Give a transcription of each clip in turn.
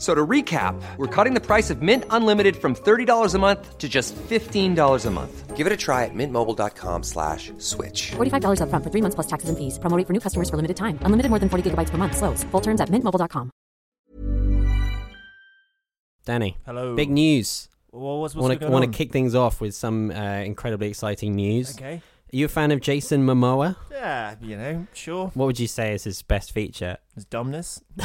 F- So to recap, we're cutting the price of Mint Unlimited from $30 a month to just $15 a month. Give it a try at mintmobile.com slash switch. $45 upfront for three months plus taxes and fees. Promo rate for new customers for limited time. Unlimited more than 40 gigabytes per month. Slows. Full terms at mintmobile.com. Danny, Hello. big news. Well, what's, I what's want to going want on? to kick things off with some uh, incredibly exciting news. Okay. You a fan of Jason Momoa? Yeah, you know, sure. What would you say is his best feature? His dumbness.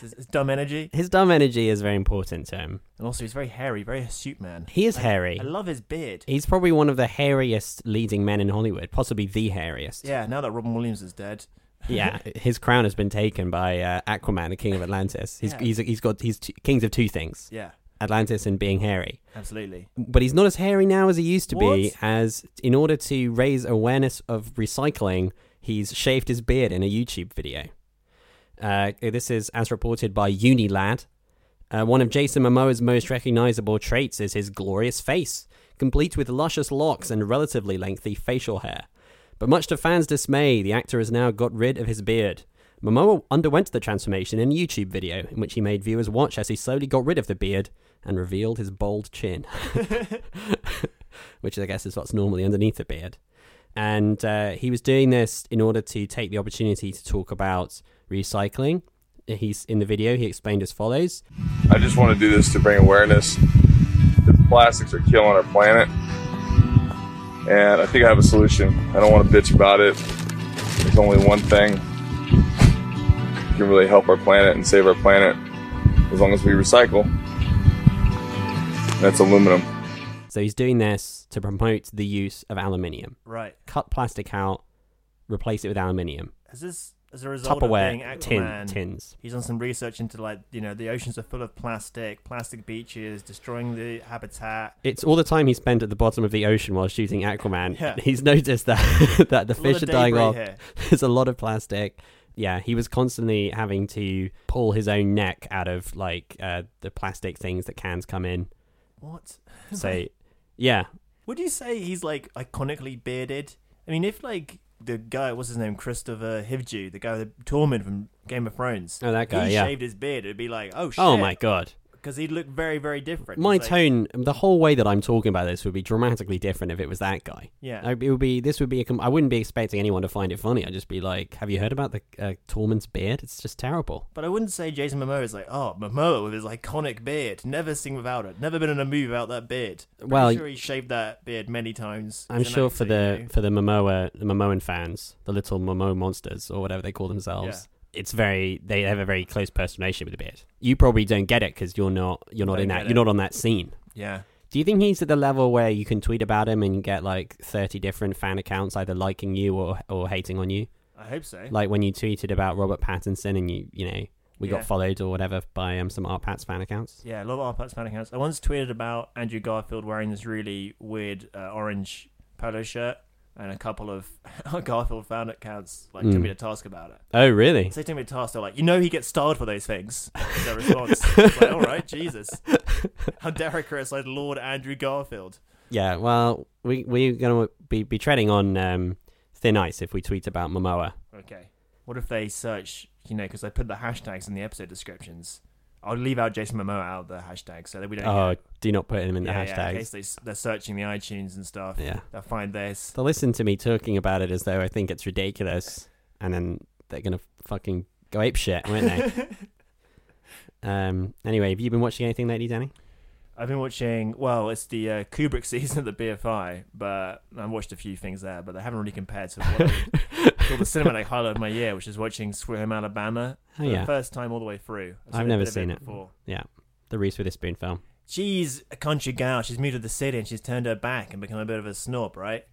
his, his dumb energy. His dumb energy is very important to him. And also, he's very hairy, very astute man. He is I- hairy. I love his beard. He's probably one of the hairiest leading men in Hollywood, possibly the hairiest. Yeah, now that Robin Williams is dead. Yeah, his crown has been taken by uh, Aquaman, the king of Atlantis. He's Yeah. he's he's got he's t- kings of two things: Yeah, Atlantis and being hairy. absolutely. But he's not as hairy now as he used to be. As in order to raise awareness of recycling, he's shaved his beard in a YouTube video. Uh, this is as reported by Unilad. Uh, one of Jason Momoa's most recognizable traits is his glorious face, complete with luscious locks and relatively lengthy facial hair. But much to fans' dismay, the actor has now got rid of his beard. Momoa underwent the transformation in a YouTube video in which he made viewers watch as he slowly got rid of the beard and revealed his bald chin, which I guess is what's normally underneath a beard. And uh, he was doing this in order to take the opportunity to talk about recycling. He's in the video. He explained as follows: I just want to do this to bring awareness that plastics are killing our planet. And I think I have a solution. I don't want to bitch about it. There's only one thing that can really help our planet and save our planet as long as we recycle. And that's aluminum. So he's doing this to promote the use of aluminium. Right. Cut plastic out, replace it with aluminium. Is this as a result of being Tupperware tin, Aquaman? tins. He's done some research into like you know the oceans are full of plastic, plastic beaches, destroying the habitat. It's all the time he spent at the bottom of the ocean while shooting Aquaman. Yeah. He's noticed that that the A lot fish of are dying off. here. There's a lot of plastic. Yeah, he was constantly having to pull his own neck out of like uh, the plastic things that cans come in. What? So, yeah, Would you say he's like iconically bearded? I mean, if like the guy, what's his name, Kristofer Hivju, the guy, the Tormund from Game of Thrones. Oh, that guy, He yeah. shaved his beard. It'd be like, oh, oh shit. Oh my god. Because he'd look very, very different. My like- tone, the whole way that I'm talking about this would be dramatically different if it was that guy. Yeah. I, it would be. This would be. A, com- I wouldn't be expecting anyone to find it funny. I'd just be like, "Have you heard about the uh, Tormund's beard? It's just terrible." But I wouldn't say Jason Momoa is like, oh, Momoa with his iconic beard. Never sing without it. Never been in a movie without that beard. Pretty Well, sure he shaved that beard many times. I'm sure actor, for you the know. for the Momoa the Momoan fans, the little Momo monsters or whatever they call themselves. It's very they have a very close personal relationship with the beard. You probably don't get it because you're not you're not Don't in that you're not on that scene. Yeah. Do you think he's at the level where you can tweet about him and get like 30 different fan accounts either liking you or or hating on you? I hope so. Like when you tweeted about Robert Pattinson and you you know we Yeah. got followed or whatever by um, some Art Pats fan accounts. Yeah, a lot of Arpats fan accounts. I once tweeted about Andrew Garfield wearing this really weird uh, orange polo shirt, and a couple of Garfield fan accounts like took Mm. me to task about it. Oh really? So they took me to task. They're like, you know, he gets starred for those things. Their response. I was like, all right, Jesus. How dare I criticize Lord Andrew Garfield? Yeah. Well, we we're gonna be be treading on um, thin ice if we tweet about Momoa. Okay. What if they search? You know, because I put the hashtags in the episode descriptions. I'll leave out Jason Momoa out of the hashtag so that we don't. Oh, get, do not put him in the yeah, yeah, in case they, they're searching the iTunes and stuff. Yeah. They'll find this. They'll listen to me talking about it as though I think it's ridiculous, and then they're gonna fucking go ape shit, won't they? um. Anyway, have you been watching anything lately, Danny? I've been watching. Well, it's the uh, Kubrick season at the BFI, but I've watched a few things there, but they haven't really compared to what. Called the cinematic highlight of my year, which is watching Sweet Home Alabama for Oh, yeah. the first time all the way through. I've a never seen it. before. Yeah, the Reese Witherspoon film. She's a country gal. She's moved to the city and she's turned her back and become a bit of a snob, right?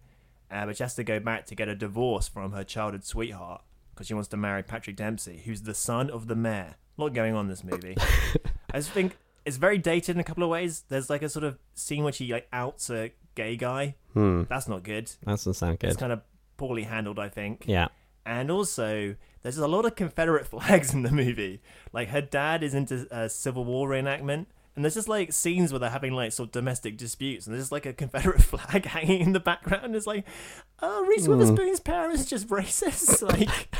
Uh, but she has to go back to get a divorce from her childhood sweetheart because she wants to marry Patrick Dempsey, who's the son of the mayor. A lot going on in this movie. I just think it's very dated in a couple of ways. There's like a sort of scene where she like outs a gay guy. Hmm, That's not good. that doesn't sound good. It's kind of poorly handled, I think. Yeah, And also, there's a lot of Confederate flags in the movie. Like, her dad is into uh, Civil War reenactment. And there's just like scenes where they're having like sort of domestic disputes, and there's just like a Confederate flag hanging in the background. It's like, oh, Reese Witherspoon's parents just racist. Like,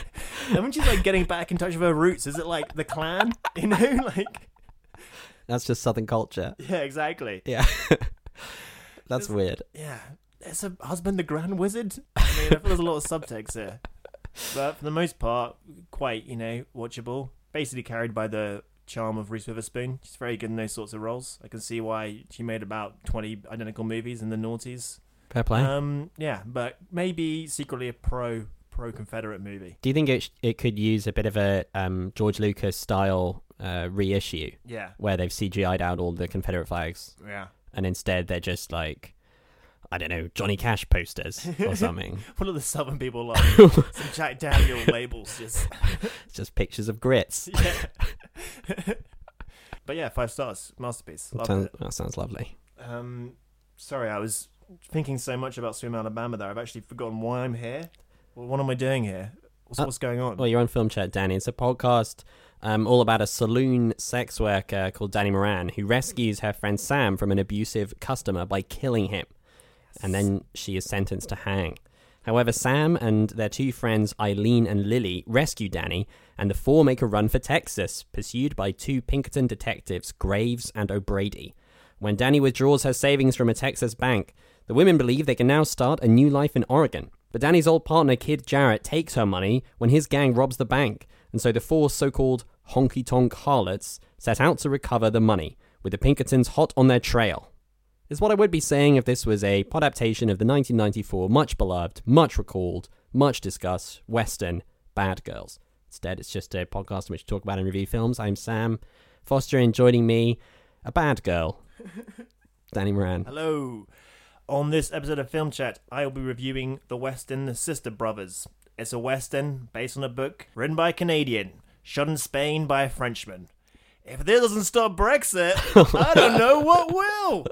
and when she's like getting back in touch with her roots, is it like the Klan? You know, like, that's just Southern culture. yeah, exactly. Yeah, that's weird. Yeah, there's a husband, the Grand Wizard. I mean, I feel there's a lot of subtext here, but for the most part, quite you know watchable. Basically carried by the charm of Reese Witherspoon. She's very good in those sorts of roles. I can see why she made about twenty identical movies in the noughties. Fair play. Um, yeah, but maybe secretly a pro pro Confederate movie. Do you think it sh- it could use a bit of a um, George Lucas style uh, reissue Yeah, where they've CGI'd out all the Confederate flags yeah. and instead they're just like I don't know Johnny Cash posters or something, What are the Southern people like? Some Jack Daniel labels, just just pictures of grits. yeah. but yeah, five stars, masterpiece. Love Sounds- it. that sounds lovely. Um, sorry, I was thinking so much about Swim Alabama there. I've actually forgotten why I'm here. Well, what am I doing here? What's, Uh, what's going on? Well, you're on Film Chat, Danny. It's a podcast um, all about a saloon sex worker called Danny Moran who rescues her friend Sam from an abusive customer by killing him. And then she is sentenced to hang. However, Sam and their two friends, Eileen and Lily, rescue Danny, and the four make a run for Texas, pursued by two Pinkerton detectives, Graves and O'Brady. When Danny withdraws her savings from a Texas bank, the women believe they can now start a new life in Oregon. But Danny's old partner, Kid Jarrett, takes her money when his gang robs the bank, and so the four so called honky tonk harlots set out to recover the money, with the Pinkertons hot on their trail. Is what I would be saying if this was a podaptation of the 1994 much beloved, much recalled, much discussed Western Bad Girls. Instead, it's just a podcast in which we talk about and review films. I'm Sam Foster, and joining me, a bad girl, Danny Moran. Hello. On this episode of Film Chat, I will be reviewing the Western The Sister Brothers. It's a Western based on a book written by a Canadian, shot in Spain by a Frenchman. If this doesn't stop Brexit, I don't know what will.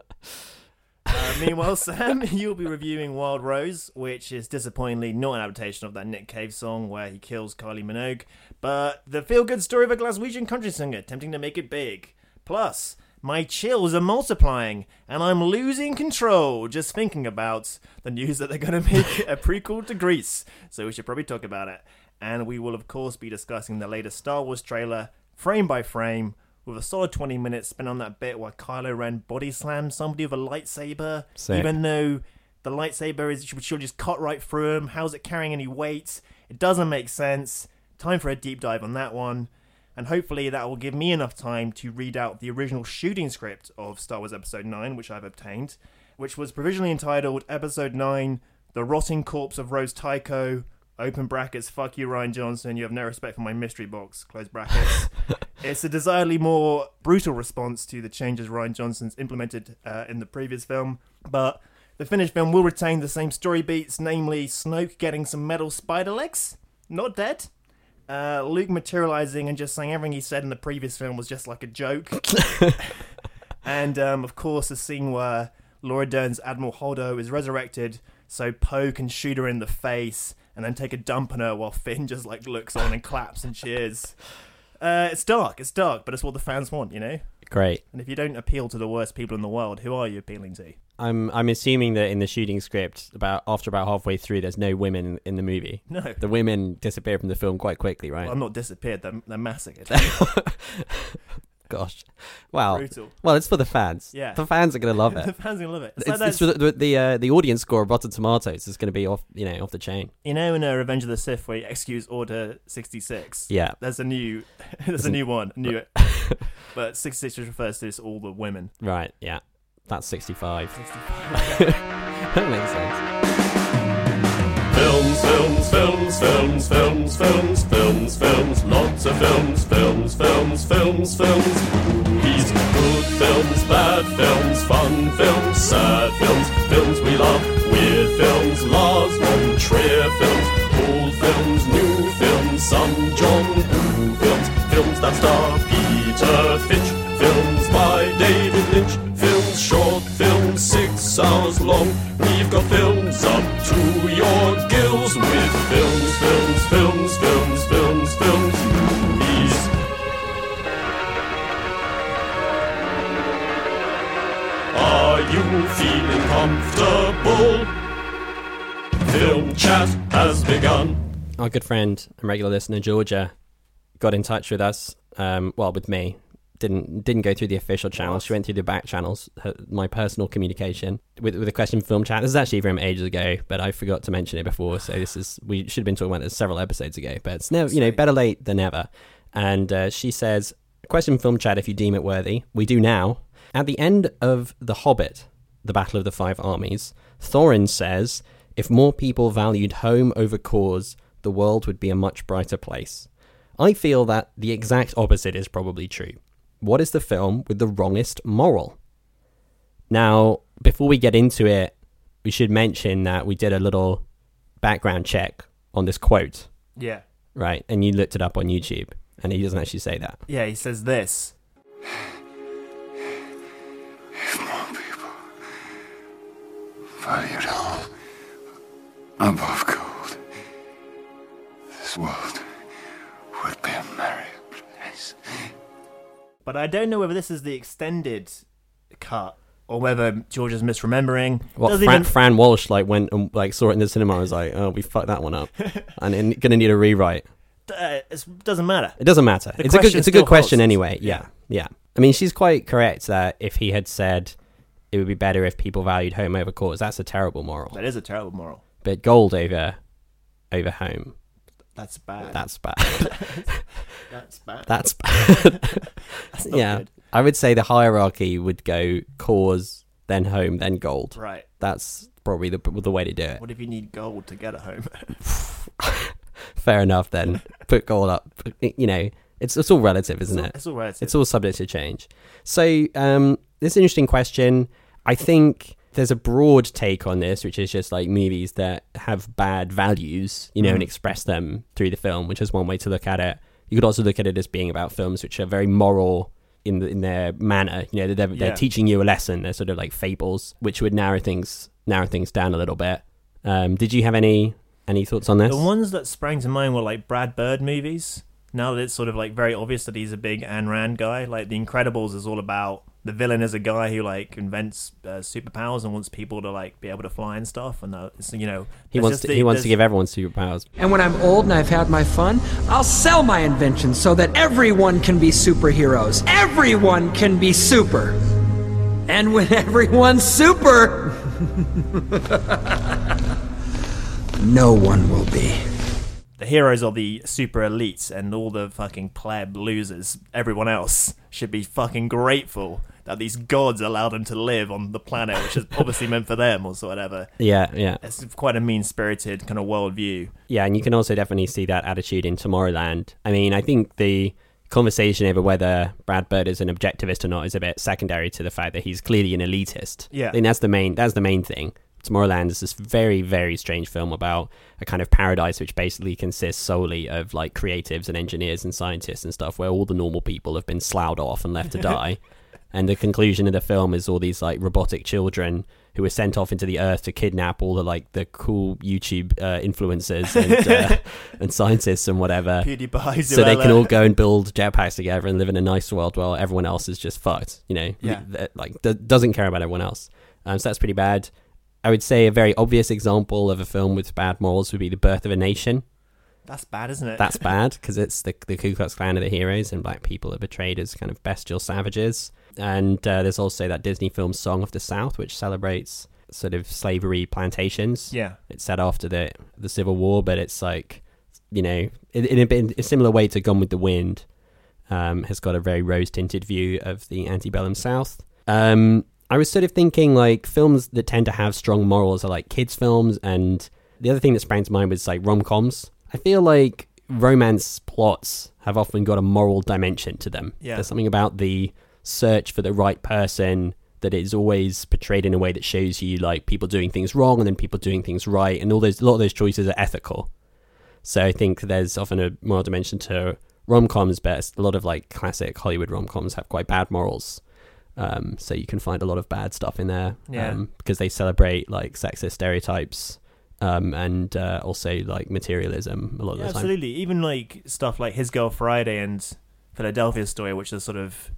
Uh, meanwhile, Sam, you'll be reviewing Wild Rose, which is disappointingly not an adaptation of that Nick Cave song where he kills Kylie Minogue, but the feel good story of a Glaswegian country singer attempting to make it big. Plus, my chills are multiplying, and I'm losing control just thinking about the news that they're going to make a prequel to Grease, so we should probably talk about it. And we will, of course, be discussing the latest Star Wars trailer, frame by frame, with a solid 20 minutes spent on that bit where Kylo Ren body slams somebody with a lightsaber, Sick. even though the lightsaber is she'll just cut right through him. How's it carrying any weight? It doesn't make sense. Time for a deep dive on that one. And hopefully that will give me enough time to read out the original shooting script of Star Wars Episode 9, which I've obtained, which was provisionally entitled Episode 9 The Rotting Corpse of Rose Tico. Open brackets, fuck you, Rian Johnson. You have no respect for my mystery box. Close brackets. it's a decidedly more brutal response to the changes Rian Johnson's implemented uh, in the previous film. But the finished film will retain the same story beats, namely Snoke getting some metal spider legs, not dead. Uh, Luke materializing and just saying everything he said in the previous film was just like a joke. and um, of course, the scene where Laura Dern's Admiral Holdo is resurrected so Poe can shoot her in the face and then take a dump on her while Finn just like looks on and claps and cheers. Uh, it's dark, it's dark, but it's what the fans want, you know? Great. And if you don't appeal to the worst people in the world, who are you appealing to? I'm I'm assuming that in the shooting script, about after about halfway through, there's no women in the movie. No. The women disappear from the film quite quickly, right? Well, I'm not disappeared, they're, they're massacred. Gosh, wow. Brutal. Well, it's for the fans. Yeah. the fans are gonna love it. the fans are gonna love it. It's It's, like it's for the the, uh, the audience score of Rotten Tomatoes is going to be off, you know, off the chain. you know, in uh, Revenge of the Sith, where he executes Order 66. Yeah, There's a new, there's a new one, a new, but 66 just refers to this, all the women. right. Yeah, that's 65. that makes sense. Films, films, films, films, films, films, films, films, lots of films, films, films, films, films, movies, good films, bad films, fun films, sad films, films we love, weird films, Lars von Trier films, old films, new films, some John Woo films, films that star Peter Finch, films by David Lynch, hours long. We've got films up to your gills with films, films, films, films, films, films, movies. Are you feeling comfortable? Film chat has begun. Our good friend and regular listener Georgia got in touch with us. Um, well, with me, didn't didn't go through the official channels. She went through the back channels, her, my personal communication with with a question film chat. This is actually from ages ago, but I forgot to mention it before. So this is we should have been talking about this several episodes ago. But it's never you know better late than never. And uh, she says, question film chat if you deem it worthy. We do now. At the end of The Hobbit, the Battle of the Five Armies, Thorin says, "If more people valued home over cause, the world would be a much brighter place." I feel that the exact opposite is probably true. What is the film with the wrongest moral? Now, before we get into it, we should mention that we did a little background check on this quote, Yeah. right? And you looked it up on YouTube, and he doesn't actually say that. Yeah, he says this. If more people valued home above gold, this world would be a merry place. But I don't know whether this is the extended cut or whether George is misremembering. What Fran, even- Fran Walsh like went and like saw it in the cinema and was like, "Oh, we fucked that one up," and then gonna need a rewrite. uh, it doesn't matter. It doesn't matter. The it's a good. question It's a good question holds. anyway. Yeah, yeah. I mean, she's quite correct that if he had said it would be better if people valued home over cause, that's a terrible moral. That is a terrible moral. But gold over over home, That's bad. that's bad. That's bad. that's bad. That's not yeah, good. I would say the hierarchy would go cause, then home, then gold. Right. That's probably the the way to do it. What if you need gold to get a home? Fair enough. Then put gold up. You know, it's it's all relative, isn't it? It's all relative. It's all subject to change. So, um, this is an interesting question. I think there's a broad take on this, which is just like movies that have bad values, you know, and express them through the film, which is one way to look at it. You could also look at it as being about films which are very moral in the, in their manner. You know, they're, they're Yeah. teaching you a lesson. They're sort of like fables, which would narrow things narrow things down a little bit. Um, did you have any any thoughts on this? The ones that sprang to mind were like Brad Bird movies. Now that it's sort of like very obvious that he's a big Ayn Rand guy, like The Incredibles is all about the villain is a guy who like invents uh, superpowers and wants people to like be able to fly and stuff, and uh, it's, you know he wants to, the- he wants to give everyone superpowers. And when I'm old and I've had my fun, I'll sell my invention so that everyone can be superheroes. Everyone can be super. And when everyone's super, no one will be. the heroes are the super elites, and all the fucking pleb losers, everyone else, should be fucking grateful that these gods allow them to live on the planet, which is obviously meant for them, or so whatever. Yeah, yeah. It's quite a mean spirited kind of worldview. Yeah, and you can also definitely see that attitude in Tomorrowland. I mean, I think the conversation over whether Brad Bird is an objectivist or not is a bit secondary to the fact that he's clearly an elitist. Yeah. I think that's the main that's the main thing. Tomorrowland is this very, very strange film about a kind of paradise which basically consists solely of like creatives and engineers and scientists and stuff where all the normal people have been sloughed off and left to die. And the conclusion of the film is all these like robotic children who were sent off into the earth to kidnap all the like the cool YouTube uh, influencers and uh, and scientists and whatever, PewDiePie, so they can all go and build jetpacks together and live in a nice world while everyone else is just fucked. You know, Yeah. Like d- doesn't care about everyone else. Um, so that's pretty bad. I would say a very obvious example of a film with bad morals would be The Birth of a Nation. That's bad, isn't it? That's bad because it's the the Ku Klux Klan are the heroes and black people are betrayed as kind of bestial savages. And uh, there's also that Disney film Song of the South, which celebrates sort of slavery plantations. Yeah. it's set after the the Civil War, but it's like you know in, in, a, bit- in a similar way to Gone with the Wind. Um, has got a very rose tinted view of the antebellum South. Um, I was sort of thinking like films that tend to have strong morals are like kids films and The other thing that sprang to mind was like rom coms. I feel like romance plots have often got a moral dimension to them. Yeah. There's something about the search for the right person that is always portrayed in a way that shows you like people doing things wrong and then people doing things right, and all those a lot of those choices are ethical. So I think there's often a moral dimension to rom coms, but a lot of like classic Hollywood rom coms have quite bad morals. Um, so you can find a lot of bad stuff in there Yeah. um, because they celebrate like sexist stereotypes um, and uh, also like materialism a lot of the time. absolutely. Even like stuff like His Girl Friday and Philadelphia Story, which is sort of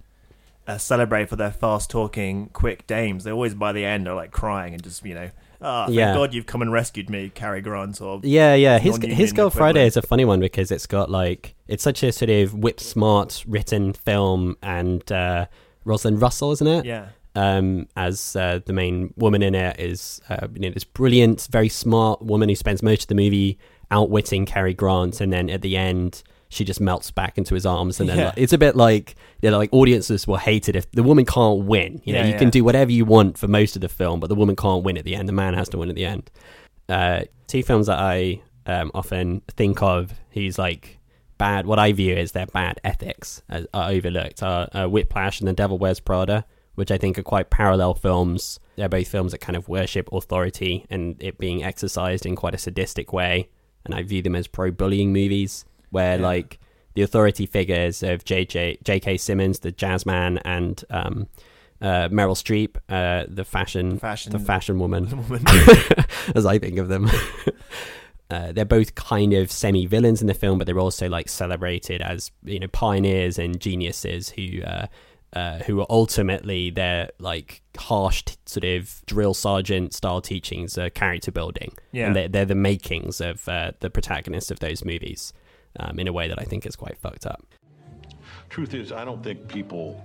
uh, celebrate for their fast talking, quick dames. They always by the end are like crying and just you know, ah, thank Yeah. God you've come and rescued me, Cary Grant. Or Yeah, yeah. His His Girl equivalent. Friday is a funny one because it's got like it's such a sort of whip smart written film, and uh, Rosalind Russell, isn't it? yeah, um, as uh, the main woman in it is uh, you know, this brilliant, very smart woman who spends most of the movie outwitting Cary Grant, and then at the end she just melts back into his arms, and then Yeah. like, it's a bit like you know, like audiences will hate it if the woman can't win. You know, Yeah, you yeah. can do whatever you want for most of the film, but the woman can't win at the end. The man has to win at the end. Uh, two films that I um, often think of, he's like bad. What I view as their bad ethics are, are overlooked are uh, Whiplash and The Devil Wears Prada, which I think are quite parallel films. They're both films that kind of worship authority and it being exercised in quite a sadistic way. And I view them as pro-bullying movies, where Yeah. like the authority figures of JJ, J.K. Simmons, the jazz man, and um, uh, Meryl Streep, uh, the fashion, Fashion- the fashion woman, woman. as I think of them. Uh, they're both kind of semi villains in the film, but they're also like celebrated as you know pioneers and geniuses who uh, uh, who are ultimately their like harsh t- sort of drill sergeant style teachings are character building, Yeah. and they're, they're the makings of uh, the protagonists of those movies um, in a way that I think is quite fucked up. Truth is, I don't think people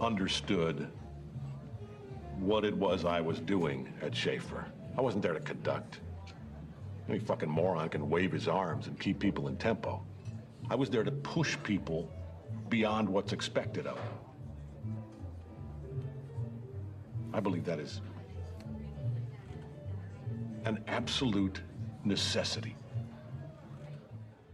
understood what it was I was doing at Shaffer. I wasn't there to conduct. Any fucking moron can wave his arms and keep people in tempo. I was there to push people beyond what's expected of them. I believe that is an absolute necessity.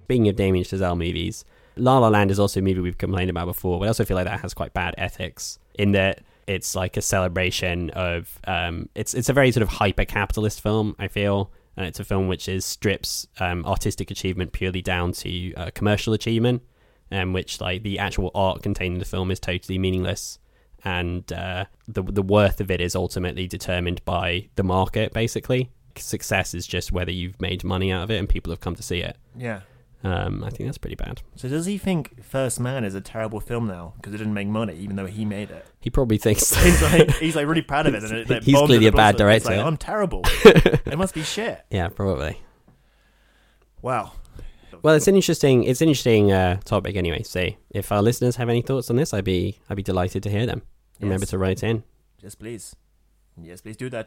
Speaking of Damien Chazelle movies, La La Land is also a movie we've complained about before, but I also feel like that has quite bad ethics in that it's like a celebration of um, it's it's a very sort of hyper capitalist film. I feel, and it's a film which is strips um, artistic achievement purely down to uh, commercial achievement, and which like the actual art contained in the film is totally meaningless, and uh, the the worth of it is ultimately determined by the market. Basically, success is just whether you've made money out of it and people have come to see it. yeah. Um, I think that's pretty bad. So does he think First Man is a terrible film now because it didn't make money, even though he made it? He probably thinks. He's like he's like really proud of it, and it, it He's clearly a bad box office. It's director. Like, I'm terrible. it must be shit. yeah, probably. Wow. Well, it's an interesting, it's an interesting uh, topic anyway. So, if our listeners have any thoughts on this, I'd be, I'd be delighted to hear them. Remember to write in. Yes, please. Yes, please do that.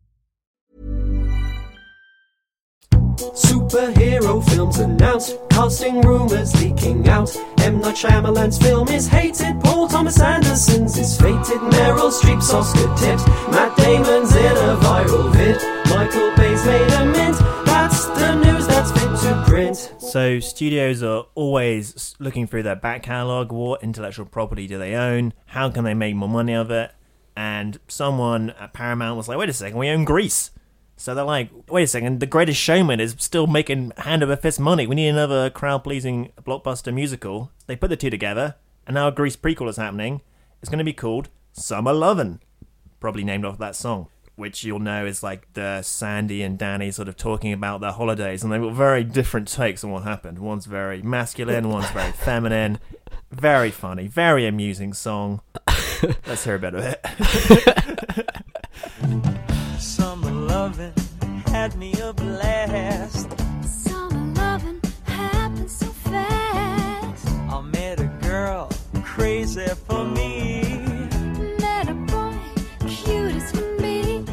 Superhero films announced, casting rumors leaking out. M. Night Shyamalan's film is hated, Paul Thomas Anderson's is fated, Meryl Streep's Oscar tips, Matt Damon's in a viral vid, Michael Bay's made a mint. That's the news that's fit to print. So studios are always looking through their back catalog. What intellectual property do they own? How can they make more money of it? And someone at Paramount was like, "Wait a second, we own Grease." So they're like, "Wait a second, The Greatest Showman is still making hand over fist money. We need another crowd-pleasing blockbuster musical." They put the two together, and now a Grease prequel is happening. It's going to be called Summer Lovin', probably named after that song, which you'll know is like the Sandy and Danny sort of talking about their holidays, and they've got very different takes on what happened. One's very masculine, one's very feminine. Very funny, very amusing song. Let's hear a bit of it. loving had me a blast. Summer loving happened so fast. I met a girl crazy for me. Met a boy cute as can be.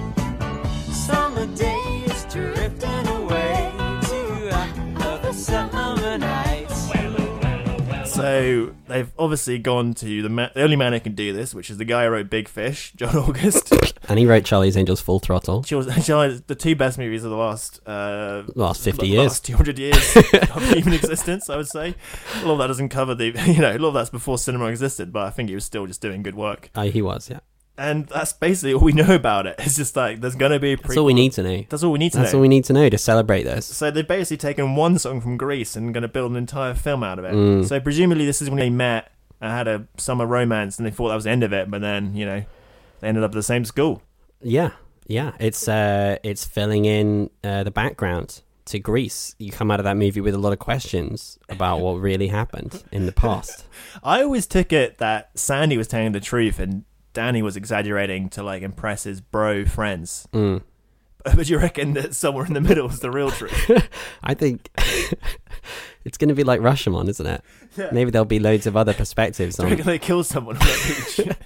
Summer days drifting away to summer. So they've obviously gone to the ma- the only man who can do this, which is the guy who wrote Big Fish, John August. And he wrote Charlie's Angels Full Throttle. She was the two best movies of the last uh, Last 50 l- years. last two hundred years of human existence. I would say a lot of that doesn't cover the you know a lot of that's before cinema existed, but I think he was still just doing good work. Oh, he was, yeah. And that's basically all we know about it. It's just like there's gonna be a That's all we need to know. That's all we need to know. That's know. all we need to know to celebrate this. So they've basically taken one song from Grease and going to build an entire film out of it. Mm. So presumably this is when they met and had a summer romance, and they thought that was the end of it. But then you know they ended up at the same school. Yeah, yeah. It's uh, it's filling in uh, the background to Grease. You come out of that movie with a lot of questions about what really happened in the past. I always took it that Sandy was telling the truth and Danny was exaggerating to like impress his bro friends. Mm. But you reckon that somewhere in the middle is the real truth? I think it's going to be like Rashomon, isn't it? Yeah. Maybe there'll be loads of other perspectives on. they kill someone on that beach?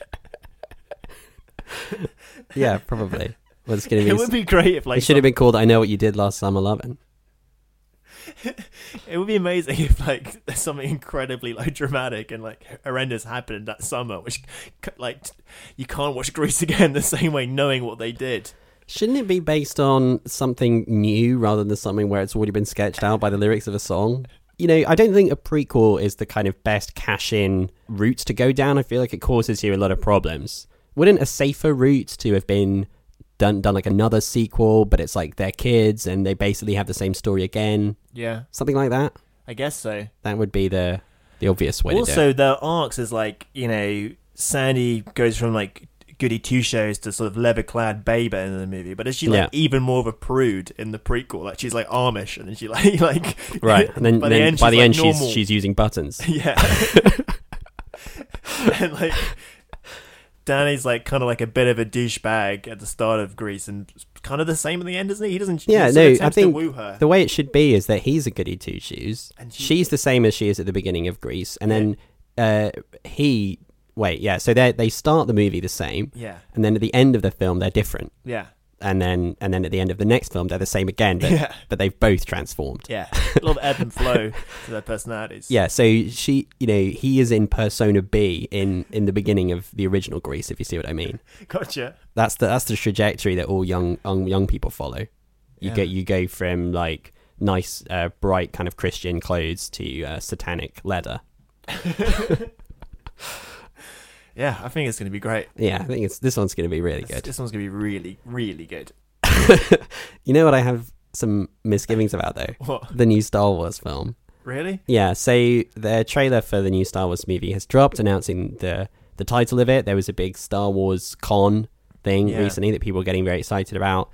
yeah, probably. Well, it's going to be. It would be great if, like, it should have some- been called "I Know What You Did Last Summer Lovin'." It would be amazing if like there's something incredibly like dramatic and like horrendous happened that summer, which like you can't watch Grease again the same way, knowing what they did. Shouldn't it be based on something new rather than something where it's already been sketched out by the lyrics of a song? You know, I don't think a prequel is the kind of best cash in route to go down. I feel like it causes you a lot of problems. Wouldn't a safer route to have been done done like another sequel, but it's like their kids and they basically have the same story again? Yeah. Something like that? I guess so. That would be the the obvious way to do also, the arcs is like you know Sandy goes from like goody two shows to sort of leather clad babe in the movie, but is she like Yeah. even more of a prude in the prequel? Like she's like Amish, and then she like like Right. And then by then the end, by she's, the like, end she's she's using buttons. Yeah. and like Danny's like kind of like a bit of a douchebag at the start of Grease and kind of the same at the end, isn't he? He doesn't. he Yeah, sort no, I think to woo her. the way it should be is that he's a goody two shoes. And she- She's the same as she is at the beginning of Grease, and then uh, he. Wait, yeah. So they they start the movie the same, Yeah. and then at the end of the film they're different, Yeah. And then and then at the end of the next film they're the same again, but Yeah. but they've both transformed. Yeah, a lot of ebb and flow to their personalities. Yeah, so she, you know, he is in persona B in in the beginning of the original Grease, if you see what I mean. Gotcha. That's the that's the trajectory that all young young, young people follow. You Yeah. get you go from like nice, uh, bright kind of Christian clothes to uh, satanic leather. Yeah, I think it's going to be great. Yeah, I think it's this one's going to be really good. this one's going to be really, really good. You know what I have some misgivings about though? What? The new Star Wars film. Really? Yeah, so the trailer for the new Star Wars movie has dropped, announcing the the title of it. There was a big Star Wars con thing Yeah. recently that people were getting very excited about,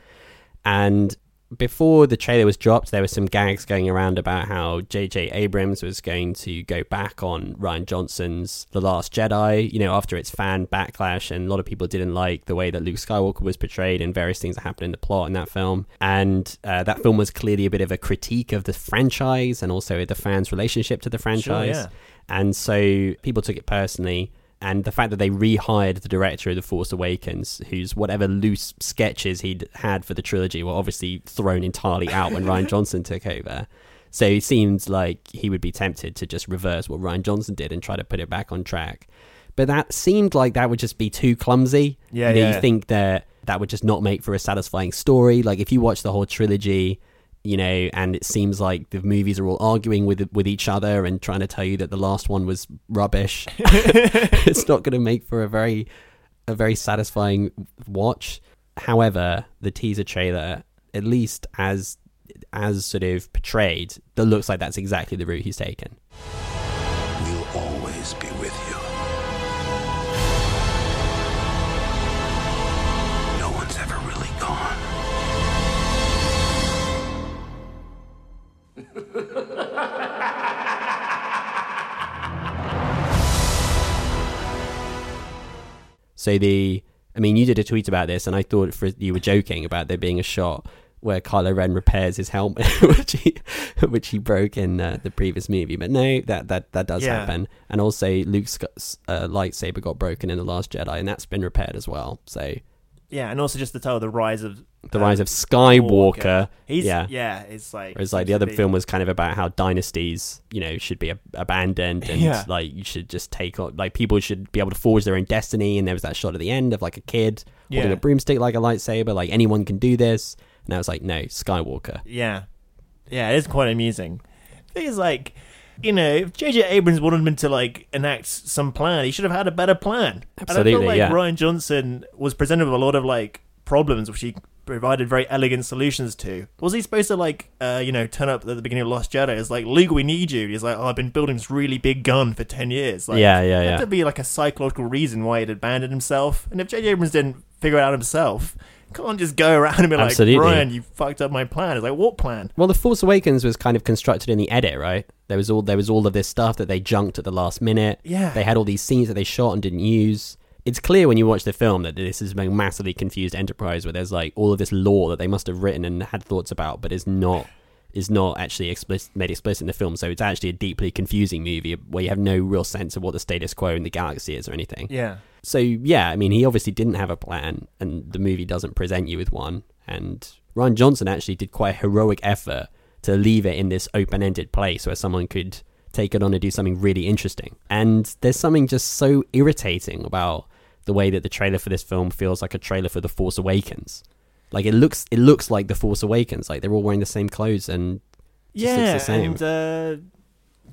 and before the trailer was dropped, there were some gags going around about how J.J. Abrams was going to go back on Rian Johnson's The Last Jedi. You know, after its fan backlash, and a lot of people didn't like the way that Luke Skywalker was portrayed, and various things that happened in the plot in that film. And uh, that film was clearly a bit of a critique of the franchise and also the fans' relationship to the franchise. yeah. And so people took it personally. And the fact that they rehired the director of The Force Awakens, whose whatever loose sketches he'd had for the trilogy were obviously thrown entirely out when Ryan Johnson took over. So it seems like he would be tempted to just reverse what Rian Johnson did and try to put it back on track. But that seemed like that would just be too clumsy. Yeah, You know, yeah. You think that that would just not make for a satisfying story. Like if you watch the whole trilogy, you know, and it seems like the movies are all arguing with with each other and trying to tell you that the last one was rubbish. it's not going to make for a very a very satisfying watch. However, the teaser trailer, at least as as sort of portrayed, that looks like that's exactly the route he's taken. We'll always be with you. So the, I mean, you did a tweet about this, and I thought for, you were joking about there being a shot where Kylo Ren repairs his helmet, which he which he broke in uh, the previous movie. But no, that that that does Yeah. happen. And also, Luke's uh, lightsaber got broken in the Last Jedi, and that's been repaired as well. So Yeah, and also just to tell the rise of the um, rise of Skywalker. He's yeah, yeah, it's like Whereas like the other be- film was kind of about how dynasties, you know, should be ab- abandoned and Yeah. like you should just take on like people should be able to forge their own destiny. And there was that shot at the end of like a kid holding a broomstick like a lightsaber, like anyone can do this. And I was like, no, Skywalker. Yeah, yeah, it is quite amusing. Thing is, like, you know, if J.J. Abrams wanted him to like enact some plan, he should have had a better plan. Absolutely, and I feel like yeah. Rian Johnson was presented with a lot of like problems, which he provided very elegant solutions to. Was he supposed to like, uh, you know, turn up at the beginning of Lost Jedi? It's like, Luke, we need you. He's like, oh, I've been building this really big gun for ten years. Like, Yeah, yeah, yeah. to be like a psychological reason why he'd abandoned himself. And if J.J. Abrams didn't figure it out himself. Can't just go around and be like, Absolutely. Brian, you fucked up my plan. It's like, what plan? Well, the Force Awakens was kind of constructed in the edit, right? There was all there was all of this stuff that they junked at the last minute. Yeah. they had all these scenes that they shot and didn't use. It's clear when you watch the film that this is a massively confused enterprise where there's like all of this lore that they must have written and had thoughts about, but is not is not actually explicit, made explicit in the film. So it's actually a deeply confusing movie where you have no real sense of what the status quo in the galaxy is or anything. Yeah. So yeah, I mean, he obviously didn't have a plan, and the movie doesn't present you with one. And Rian Johnson actually did quite a heroic effort to leave it in this open-ended place where someone could take it on and do something really interesting. And there's something just so irritating about the way that the trailer for this film feels like a trailer for The Force Awakens. Like it looks, it looks like The Force Awakens. Like they're all wearing the same clothes and just yeah, looks the same. and uh,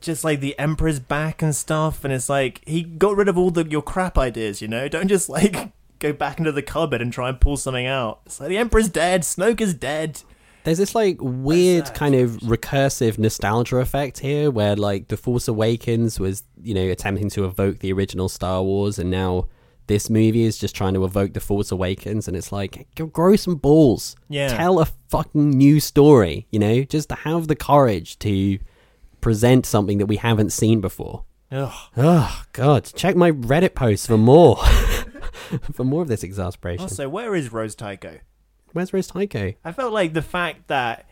just like the Emperor's back and stuff, and it's like he got rid of all the your crap ideas. You know, don't just like go back into the cupboard and try and pull something out. It's like the Emperor's dead, Snoke is dead. There's this like weird kind of recursive nostalgia effect here where like The Force Awakens was, you know, attempting to evoke the original Star Wars and now this movie is just trying to evoke The Force Awakens and it's like grow some balls. Yeah. Tell a fucking new story, you know? Just have the courage to present something that we haven't seen before. Ugh. Oh god, check my Reddit post for more. for more of this exasperation. Also, where is Rose Tico? Where's Rose Tico? I felt like the fact that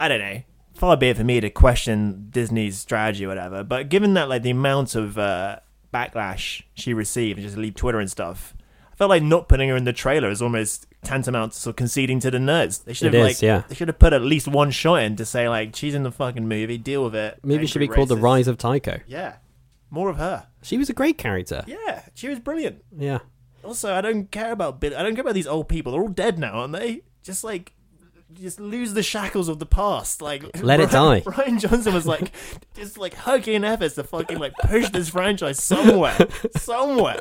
I don't know. Far be it for me to question Disney's strategy or whatever, but given that like the amount of uh, backlash she received, just leave Twitter and stuff, felt like not putting her in the trailer is almost tantamount to sort of conceding to the nerds. They should It have is, like yeah. they should have put at least one shot in to say like she's in the fucking movie, deal with it. Maybe should be called The. Rise of Tico. Yeah, more of her. She was a great character. Yeah, she was brilliant. Yeah. Also, I don't care about Bill. I don't care about these old people. They're all dead now, aren't they? Just like, just lose the shackles of the past. Like, Let it die. Rian Johnson was like, just like hugging efforts to fucking like push this franchise somewhere, somewhere.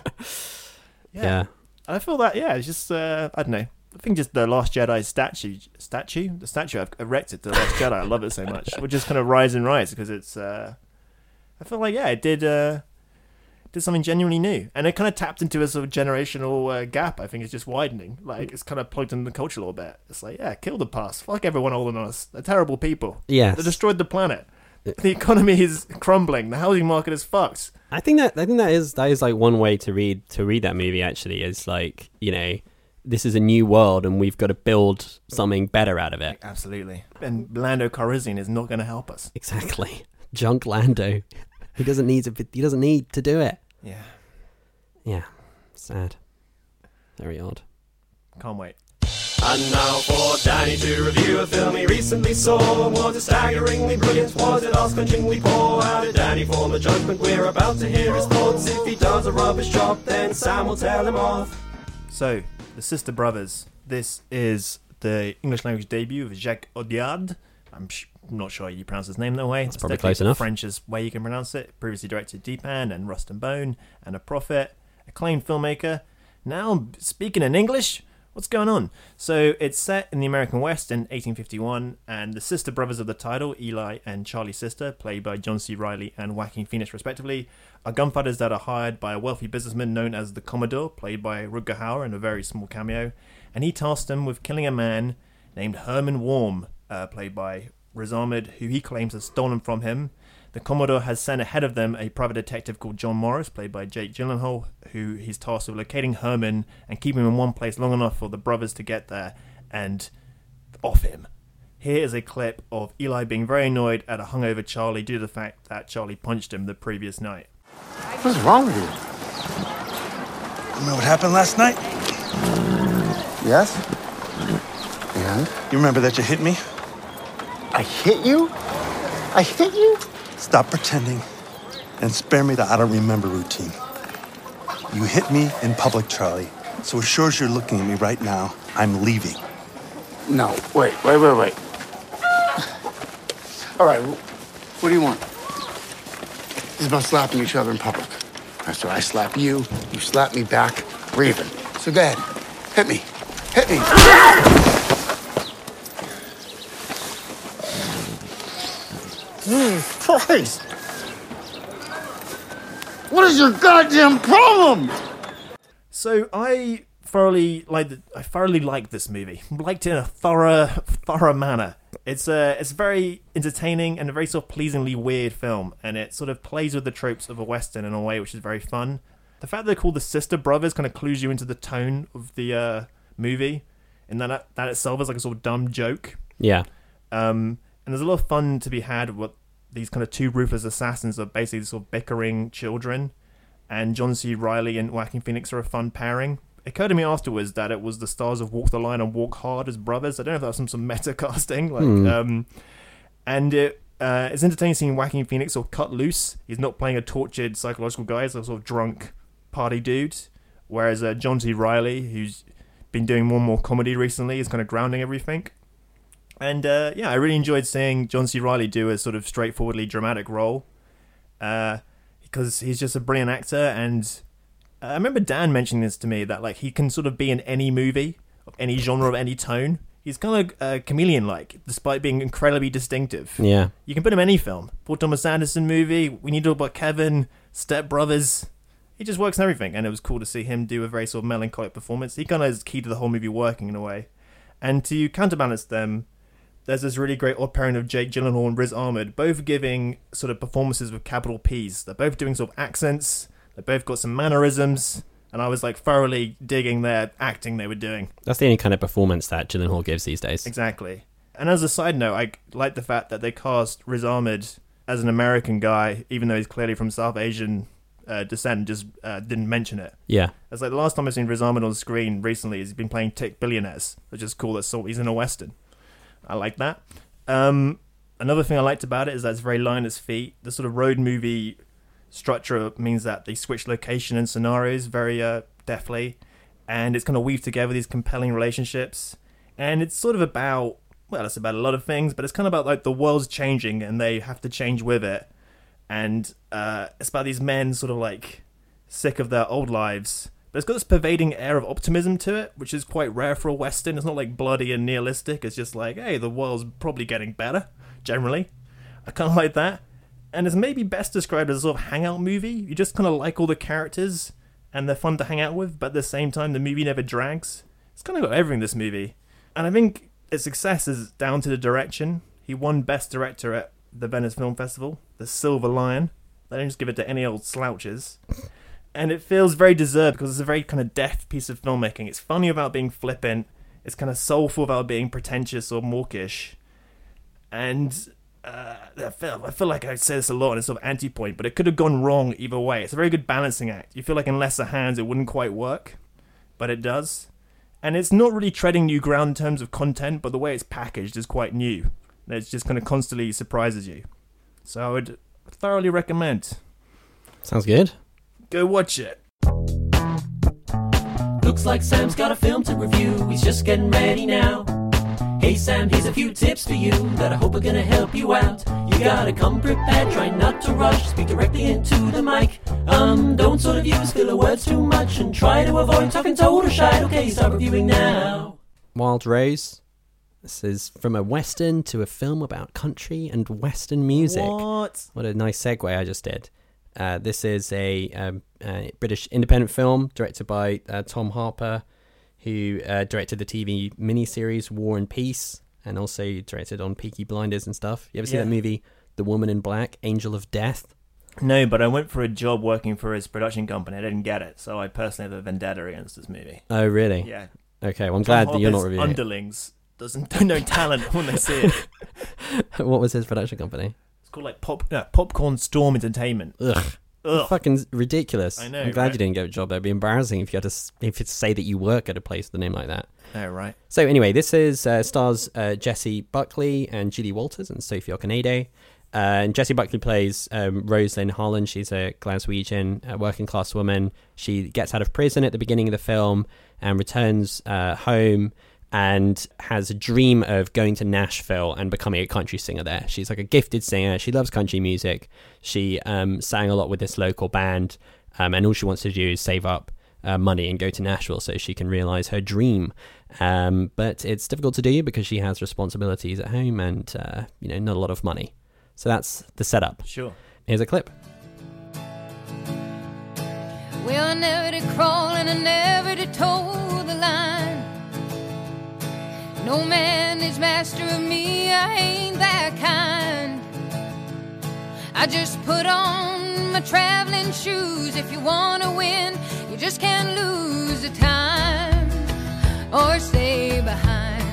Yeah. I feel that. Yeah, it's just uh, I don't know. I think just the Last Jedi statue, statue, the statue I've erected to the Last Jedi. I love it so much. Would just kind of rise and rise because it's. Uh, I feel like yeah, it did. Uh, did something genuinely new, and it kind of tapped into a sort of generational uh, gap. I think it's just widening. Like it's kind of plugged into the culture a little bit. It's like, yeah, kill the past. Fuck everyone older than us. They're terrible people. Yeah, they destroyed the planet. The economy is crumbling. The housing market is fucked. I think that I think that is that is like one way to read to read that movie actually is like, you know, this is a new world and we've got to build something better out of it. Absolutely. And Lando Calrissian is not going to help us. Exactly. Junk Lando. He doesn't need to he doesn't need to do it. Yeah. Yeah. Sad. Very odd. Can't wait. And now for Danny to review a film he recently saw. Was it staggeringly brilliant? Was it ass-clenchingly poor? How did Danny form a judgment? We're about to hear his thoughts. If he does a rubbish job, then Sam will tell him off. So, The Sister Brothers. This is the English language debut of Jacques Audiard. I'm sh- not sure you pronounce his name eh? that way. It's probably close the enough. is where you can pronounce it. Previously directed Deep Dheepan and Rust and Bone and A Prophet. Acclaimed filmmaker. Now speaking in English. What's going on? So it's set in the American West in 1851, and the sister brothers of the title, Eli and Charlie Sister, played by John C. Reilly and Joaquin Phoenix respectively, are gunfighters that are hired by a wealthy businessman known as the Commodore, played by Rutger Hauer in a very small cameo, and he tasked them with killing a man named Herman Warm, uh, played by Riz Ahmed, who he claims has stolen from him. The Commodore has sent ahead of them a private detective called John Morris, played by Jake Gyllenhaal, who he's tasked with locating Herman and keeping him in one place long enough for the brothers to get there and off him. Here is a clip of Eli being very annoyed at a hungover Charlie due to the fact that Charlie punched him the previous night. What's wrong with you? Remember what happened last night? Yes? And? You remember that you hit me? I hit you? I hit you? Stop pretending and spare me the I don't remember routine. You hit me in public, Charlie. So as sure as you're looking at me right now, I'm leaving. No, wait, wait, wait, wait. All right, what do you want? This is about slapping each other in public. After I slap you, you slap me back, we're. So go ahead, hit me. Hit me. Jesus Christ! What is your goddamn problem? So I thoroughly like I thoroughly liked this movie. Liked it in a thorough thorough manner. It's a it's very entertaining and a very sort of pleasingly weird film, and it sort of plays with the tropes of a western in a way which is very fun. The fact that they're called the sister brothers kind of clues you into the tone of the uh, movie, and that that itself is like a sort of dumb joke. Yeah. Um, and there's a lot of fun to be had with these kind of two ruthless assassins are basically sort of bickering children. And John C. Reilly and Joaquin Phoenix are a fun pairing. It occurred to me afterwards that it was the stars of Walk the Line and Walk Hard as brothers. I don't know if that was some some meta casting, like, Hmm. um, and it uh, it's entertaining seeing Joaquin Phoenix sort of cut loose. He's not playing a tortured psychological guy; he's a sort of drunk party dude. Whereas uh, John C. Reilly, who's been doing more and more comedy recently, is kind of grounding everything. And uh, yeah, I really enjoyed seeing John C. Reilly do a sort of straightforwardly dramatic role, uh, because he's just a brilliant actor. And I remember Dan mentioning this to me that like he can sort of be in any movie of any genre of any tone. He's kind of uh, chameleon-like, despite being incredibly distinctive. Yeah. you can put him in any film. Paul Thomas Anderson movie. We need to talk about Kevin, Step Brothers. He just works in everything, and it was cool to see him do a very sort of melancholic performance. He kind of is key to the whole movie working in a way. And to counterbalance them, there's this really great odd pairing of Jake Gyllenhaal and Riz Ahmed, both giving sort of performances with capital P's. They're both doing sort of accents. They both got some mannerisms, and I was like thoroughly digging their acting they were doing. That's the only kind of performance that Gyllenhaal gives these days. Exactly. And as a side note, I like the fact that they cast Riz Ahmed as an American guy, even though he's clearly from South Asian uh, descent, just uh, didn't mention it. Yeah. It's like the last time I've seen Riz Ahmed on screen recently, he's been playing Tick Billionaires, which is cool. That's so he's in a western. I like that. Um, another thing I liked about it is that it's very line its feet. The sort of road movie structure means that they switch location and scenarios very uh, deftly, and it's kind of weave together these compelling relationships. And it's sort of about well, it's about a lot of things, but it's kind of about like the world's changing and they have to change with it. And uh, it's about these men sort of like sick of their old lives. But it's got this pervading air of optimism to it, which is quite rare for a Western. It's not like bloody and nihilistic. It's just like, hey, the world's probably getting better, generally. I kind of like that. And it's maybe best described as a sort of hangout movie. You just kind of like all the characters, and they're fun to hang out with, but at the same time, the movie never drags. It's kind of got everything, this movie. And I think its success is down to the direction. He won Best Director at the Venice Film Festival, the Silver Lion. They don't just give it to any old slouches. And it feels very deserved because it's a very kind of deft piece of filmmaking. It's funny without being flippant. It's kind of soulful without being pretentious or mawkish. And uh, I, feel, I feel like I say this a lot and it's sort of anti-point, but it could have gone wrong either way. It's a very good balancing act. You feel like in lesser hands it wouldn't quite work, but it does. And it's not really treading new ground in terms of content, but the way it's packaged is quite new. It just kind of constantly surprises you. So I would thoroughly recommend. Sounds good. Go watch it. Looks like Sam's got a film to review. He's just getting ready now. Hey Sam, here's a few tips for you that I hope are gonna help you out. You gotta come prepared, try not to rush, speak directly into the mic. Um, don't sort of use filler words too much and try to avoid talking total shite. Okay, start reviewing now. Wild Rose. This is from a western to a film about country and western music. What? What a nice segue I just did. Uh, this is a, um, a British independent film directed by uh, Tom Harper, who uh, directed the TV miniseries War and Peace, and also directed on Peaky Blinders and stuff. You ever see that movie, The Woman in Black, Angel of Death? No, but I went for a job working for his production company. I didn't get it, so I personally have a vendetta against this movie. Oh, really? Yeah. Okay, well, I'm Tom glad that you're not Harper's reviewing it. Underlings doesn't do no talent when they see it. what was his production company? It's called like pop no, Popcorn Storm Entertainment. Ugh. Ugh. Fucking ridiculous. I know, I'm glad right? you didn't get a job there. It'd be embarrassing if you had to if you say that you work at a place with a name like that. Oh right. So anyway, this is uh, stars uh, Jessie Buckley and Julie Walters and Sophie Okonedo. Uh, and Jessie Buckley plays um, Rose-Lynn Harlan. She's a Glaswegian uh, working class woman. She gets out of prison at the beginning of the film and returns uh, home and has a dream of going to Nashville and becoming a country singer there. She's like a gifted singer. She loves country music. She um, sang a lot with this local band, um, and all she wants to do is save up uh, money and go to Nashville so she can realize her dream. Um, but it's difficult to do because she has responsibilities at home and uh, you know not a lot of money. So that's the setup. Sure. Here's a clip. Well, I never did crawl and I never did toe the line. No man is master of me, I ain't that kind. I just put on my traveling shoes. If you wanna win, you just can't lose the time or stay behind.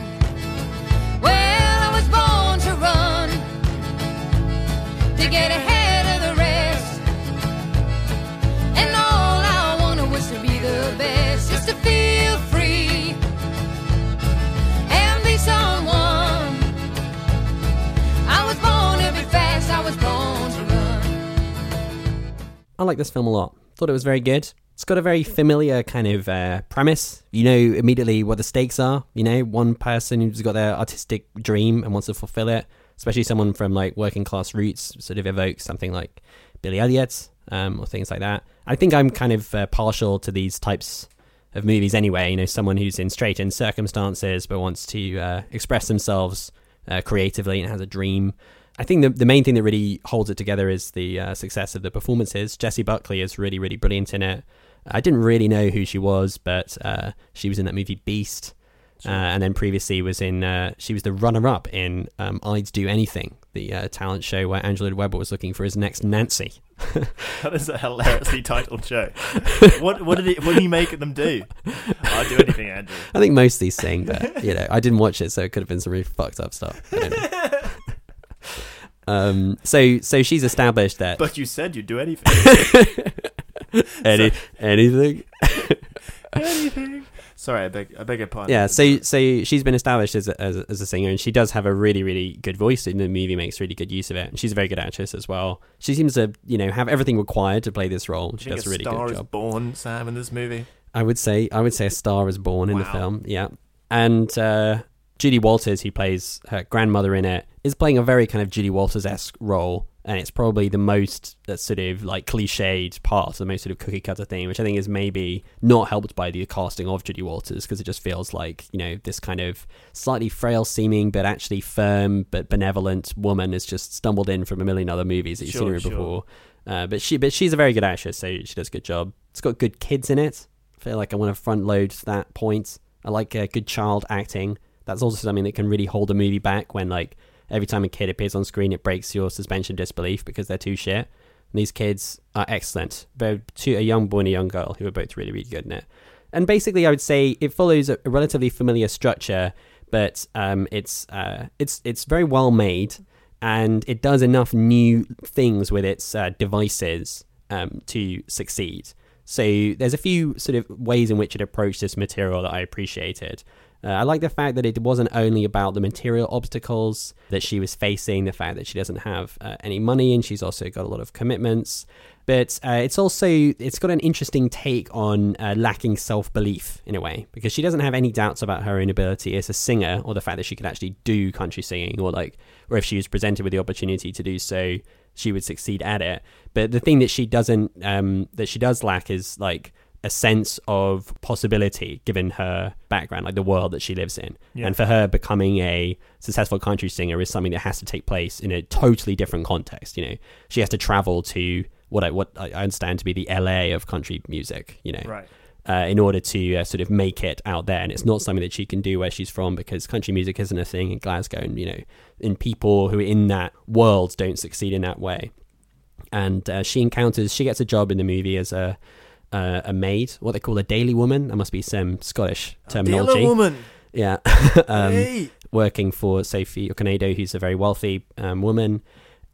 Well, I was born to run, to get ahead I like this film a lot. Thought it was very good. It's got a very familiar kind of uh, premise. You know immediately what the stakes are. You know, one person who's got their artistic dream and wants to fulfill it, especially someone from like working class roots, sort of evokes something like Billy Elliot um, or things like that. I think I'm kind of uh, partial to these types of movies anyway. You know, someone who's in straitened circumstances but wants to uh, express themselves uh, creatively and has a dream. I think the the main thing that really holds it together is the uh, success of the performances. Jessie Buckley is really really brilliant in it. I didn't really know who she was, but uh, she was in that movie Beast, uh, and then previously was in uh, she was the runner up in um, I'd Do Anything, the uh, talent show where Andrew Lloyd Webber was looking for his next Nancy. That is a hilariously titled show. What what did it what do you make them do? I'll do anything, Andrew. I think mostly sing, but you know, I didn't watch it, so it could have been some really fucked up stuff. I don't know. um, so so she's established that But you said you'd do anything. any anything. anything. Sorry, I beg I beg your pardon. Yeah, so so she's been established as a, as, a, as a singer, and she does have a really really good voice. In the movie, makes really good use of it. And she's a very good actress as well. She seems to you know have everything required to play this role. She does a really star good is job. born, Sam, in this movie. I would say I would say a star is born in the film. Yeah, and uh, Julie Walters, who plays her grandmother in it, is playing a very kind of Julie Walters esque role, and it's probably the most uh, sort of like cliched part, the most sort of cookie cutter thing, which I think is maybe not helped by the casting of Julie Walters because it just feels like you know this kind of slightly frail seeming but actually firm but benevolent woman has just stumbled in from a million other movies that you've Sure, seen her sure. before. Uh, but she but she's a very good actress, so she does a good job. It's got good kids in it. I feel like I want to front load that point. I like uh, good child acting. That's also something that can really hold a movie back when like every time a kid appears on screen, it breaks your suspension of disbelief because they're too shit. And these kids are excellent. They're two, a young boy and a young girl who are both really, really good in it. And basically, I would say it follows a, relatively familiar structure, but um, it's uh, it's it's very well made, and it does enough new things with its uh, devices um, to succeed. So there's a few sort of ways in which it approached this material that I appreciated. Uh, I like the fact that it wasn't only about the material obstacles that she was facing, the fact that she doesn't have uh, any money and she's also got a lot of commitments, but uh, it's also it's got an interesting take on uh, lacking self belief in a way because she doesn't have any doubts about her own ability as a singer or the fact that she could actually do country singing or like or if she was presented with the opportunity to do so, she would succeed at it. But the thing that she doesn't um, that she does lack is like a sense of possibility given her background, like the world that she lives in. Yeah. And for her, becoming a successful country singer is something that has to take place in a totally different context. You know, she has to travel to what I what I understand to be the LA of country music. You know, Right. uh, in order to uh, sort of make it out there. And it's not something that she can do where she's from because country music isn't a thing in Glasgow. And, you know, and people who are in that world don't succeed in that way. And uh, she encounters, she gets a job in the movie as a uh, a maid, what they call a daily woman. That must be some Scottish terminology. Daily woman. Yeah. um, Hey. working for Sophie Okonedo, who's a very wealthy um, woman.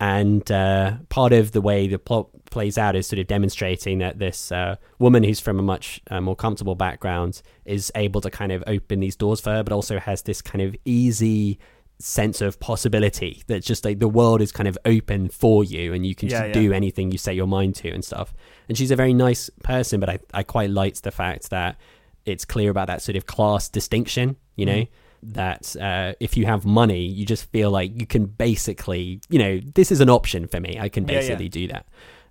And uh, part of the way the plot plays out is sort of demonstrating that this uh, woman who's from a much uh, more comfortable background is able to kind of open these doors for her, but also has this kind of easy sense of possibility that just like the world is kind of open for you and you can Yeah, just yeah. do anything you set your mind to and stuff. And she's a very nice person, but I, I quite liked the fact that it's clear about that sort of class distinction, you know, Mhm. that uh, if you have money, you just feel like you can basically, you know, this is an option for me. I can Yeah, yeah. basically do that.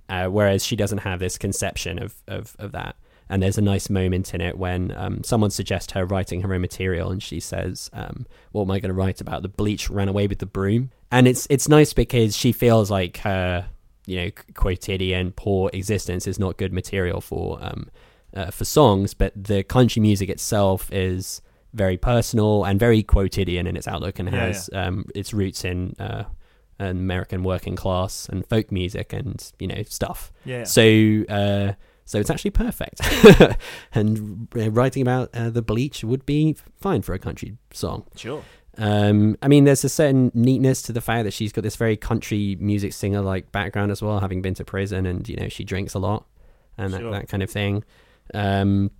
Uh, whereas she doesn't have this conception of, of, of that. And there's a nice moment in it when um, someone suggests her writing her own material, and she says, um, "What am I going to write about? The bleach ran away with the broom." And it's it's nice because she feels like her, you know, quotidian poor existence is not good material for um, uh, for songs, but the country music itself is very personal and very quotidian in its outlook, and Yeah, has Um, its roots in uh, an American working class and folk music and you know stuff. Yeah. So uh, so it's actually perfect. and uh, writing about uh, the bleach would be fine for a country song. Sure. Um, I mean, there's a certain neatness to the fact that she's got this very country music singer like background as well, having been to prison, and you know she drinks a lot and Sure. that, that kind of thing. Um,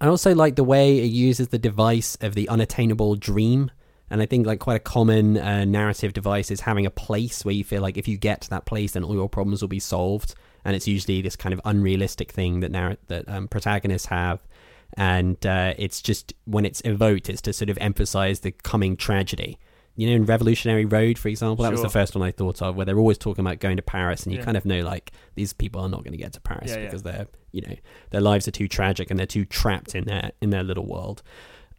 I also like the way it uses the device of the unattainable dream. And I think like quite a common uh, narrative device is having a place where you feel like if you get to that place, then all your problems will be solved. And it's usually this kind of unrealistic thing that narr- that um, protagonists have, and uh, it's just when it's evoked, it's to sort of emphasize the coming tragedy. You know, in Revolutionary Road, for example, that was the first one I thought of, where they're always talking about going to Paris, and you Yeah. kind of know like these people are not going to get to Paris Yeah, yeah. because they're you know their lives are too tragic and they're too trapped in their in their little world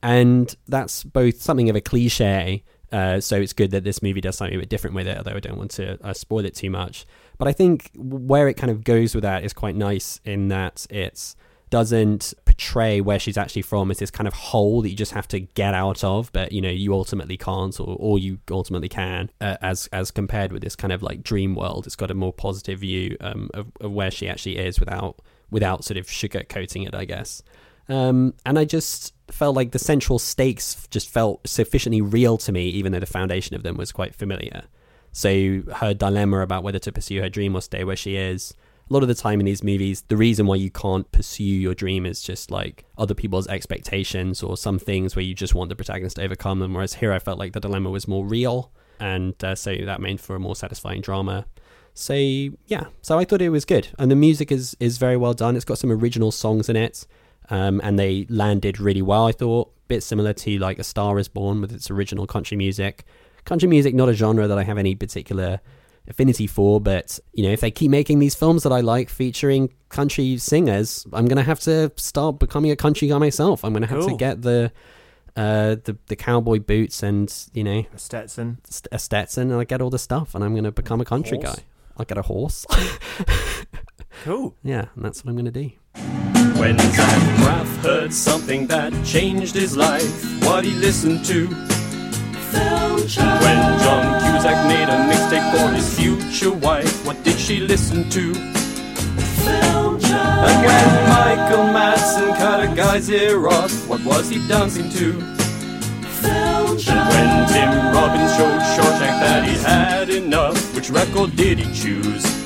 and that's both something of a cliche uh, so it's good that this movie does something a bit different with it although i don't want to uh, spoil it too much. But i think where it kind of goes with that is quite nice in that it doesn't portray where she's actually from as this kind of hole that you just have to get out of but you know you ultimately can't or, or you ultimately can uh, as as compared with this kind of like dream world. It's got a more positive view um, of, of where she actually is without without sort of sugarcoating it i guess um, and I just felt like the central stakes just felt sufficiently real to me, even though the foundation of them was quite familiar. So her dilemma about whether to pursue her dream or stay where she is. A lot of the time in these movies, the reason why you can't pursue your dream is just like other people's expectations or some things where you just want the protagonist to overcome them. Whereas here, I felt like the dilemma was more real, and uh, so that made for a more satisfying drama. So yeah, so I thought it was good, and the music is is very well done. It's got some original songs in it, um, and they landed really well. I thought, bit similar to like A Star Is Born with its original country music. Country music, not a genre that I have any particular affinity for, but you know, if they keep making these films that I like featuring country singers, I'm gonna have to start becoming a country guy myself. I'm gonna have to get the uh the the cowboy boots and you know A Stetson. st- a Stetson and I get all the stuff and I'm gonna become a country Horse. guy. I'll get a horse. Cool. yeah, and that's what I'm gonna do. When Zach Braff heard something that changed his life, what he listened to. When John Cusack made a mixtape for his future wife, what did she listen to? And when Michael Madsen cut a guy's ear off, what was he dancing to? And when Tim Robbins showed Shawshank that he had enough, which record did he choose?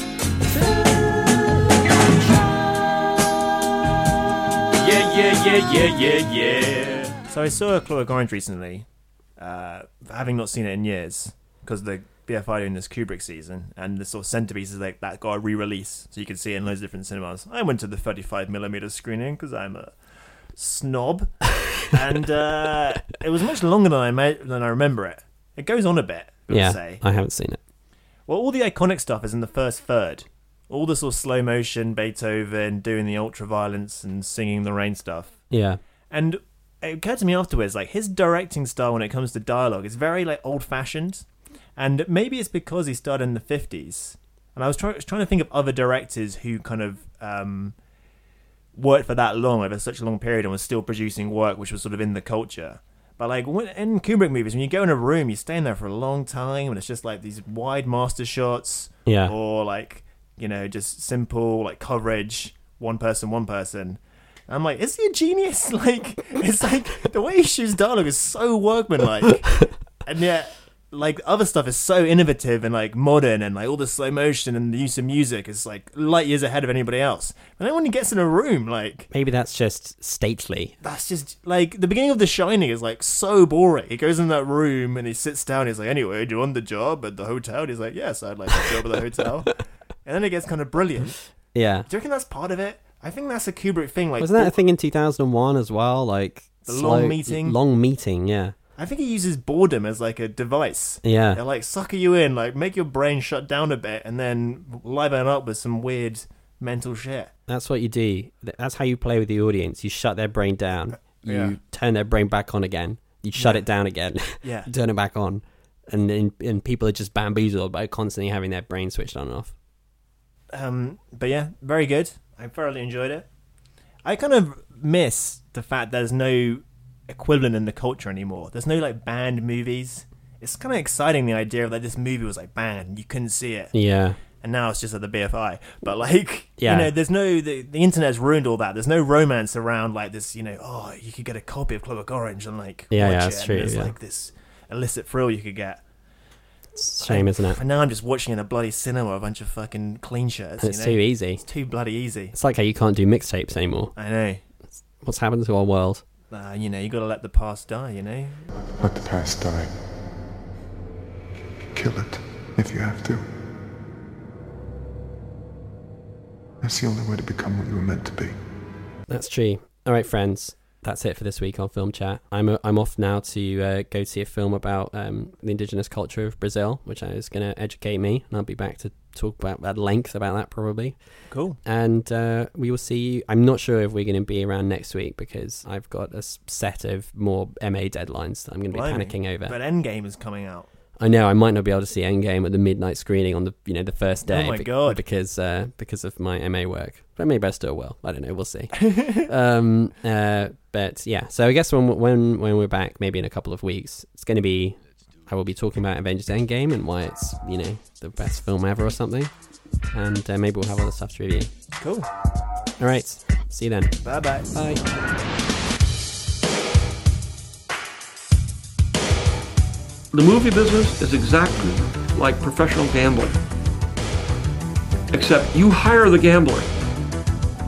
Yeah, yeah, yeah, yeah, yeah. So I saw a Clockwork Orange recently, uh, having not seen it in years, because the BFI doing this Kubrick season, and the sort of centerpiece is like that got a re-release, so you can see it in loads of different cinemas. I went to the 35 millimeter screening because I'm a snob, and uh, it was much longer than I ma- than I remember it. It goes on a bit, I yeah, say. I haven't seen it. Well, all the iconic stuff is in the first third. All the sort of slow motion, Beethoven doing the ultra violence and singing the rain stuff. Yeah. And it occurred to me afterwards, like his directing style when it comes to dialogue is very like old fashioned. And maybe it's because he started in the fifties. And I was try- trying to think of other directors who kind of um, worked for that long over such a long period and was still producing work which was sort of in the culture. But like when, in Kubrick movies, when you go in a room, you stay in there for a long time, and it's just like these wide master shots, Yeah. or like you know just simple like coverage, one person, one person. I'm like, is he a genius? Like, it's like the way he shoots dialogue is so workmanlike, and yet, like, other stuff is so innovative and like modern, and like all the slow motion and the use of music is like light years ahead of anybody else. And then when he gets in a room, like, Maybe that's just stately. that's just like the beginning of The Shining is like so boring. He goes in that room and he sits down. He's like, "Anyway, do you want the job at the hotel?" And he's like, "Yes, I'd like the job at the hotel." and then it gets kind of brilliant. Yeah. Do you reckon that's part of it? I think that's a Kubrick thing. Like, Wasn't that a thing in 2001 as well? Like The long meeting? Long meeting, yeah. I think he uses boredom as like a device. Yeah. Like sucker you in, like make your brain shut down a bit, and then liven up with some weird mental shit. That's what you do. That's how you play with the audience. You shut their brain down. Uh, you Yeah. turn their brain back on again. You shut Yeah. it down again. Yeah. turn it back on. And then and people are just bamboozled by constantly having their brain switched on and off. Um, but yeah, very good. I thoroughly enjoyed it. I kind of miss the fact there's no equivalent in the culture anymore. There's no like banned movies. It's kind of exciting the idea of that this movie was like banned, you couldn't see it. Yeah. And now it's just at the BFI. But like, Yeah. you know, there's no the, the internet's ruined all that. There's no romance around like this. You know, oh, you could get a copy of Clockwork Orange and like Yeah, watch yeah, it. that's and true, There's yeah. like this illicit thrill you could get. It's a shame, isn't it? And now I'm just watching in a bloody cinema a bunch of fucking clean shirts. It's you know? too easy. It's too bloody easy. It's like how you can't do mixtapes anymore. I know. What's happened to our world? Uh, you know, you got to let the past die. You know. Let the past die. Kill it if you have to. That's the only way to become what you were meant to be. That's true. All right, friends. That's it for this week on Film Chat. I'm uh, I'm off now to uh, go see a film about um, the indigenous culture of Brazil, which is going to educate me, and I'll be back to talk about at length about that probably. Cool. And uh, we will see you. I'm not sure if we're going to be around next week because I've got a set of more MA deadlines that I'm going to be Blimey. panicking over. But Endgame is coming out. I know I might not be able to see Endgame at the midnight screening on the you know the first day. Oh my be- God. Because uh, because of my MA work, but maybe I still will. I don't know. We'll see. um, uh, but yeah, so I guess when when when we're back, maybe in a couple of weeks, it's going to be I will be talking about Avengers Endgame and why it's you know the best film ever or something, and uh, maybe we'll have other stuff to review. Cool. All right, see you then. Bye bye bye. The movie business is exactly like professional gambling. Except you hire the gambler.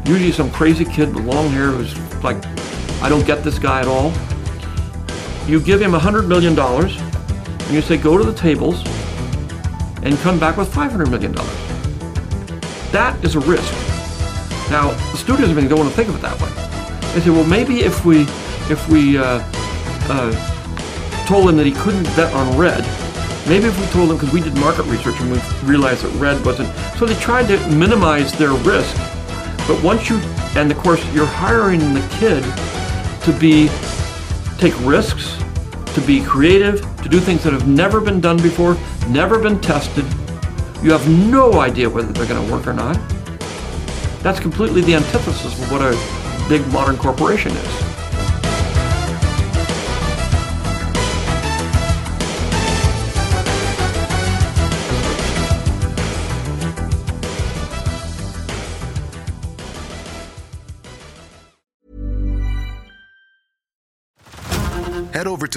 Usually some crazy kid with long hair who's like, I don't get this guy at all. You give him $100 million and you say, go to the tables and come back with $500 million. That is a risk. Now, the studios have been going to think of it that way. They say, well, maybe if we, if we, uh, uh, told him that he couldn't bet on red. Maybe if we told him, because we did market research and we realized that red wasn't. So they tried to minimize their risk. But once you, and of course, you're hiring the kid to be, take risks, to be creative, to do things that have never been done before, never been tested. You have no idea whether they're going to work or not. That's completely the antithesis of what a big modern corporation is.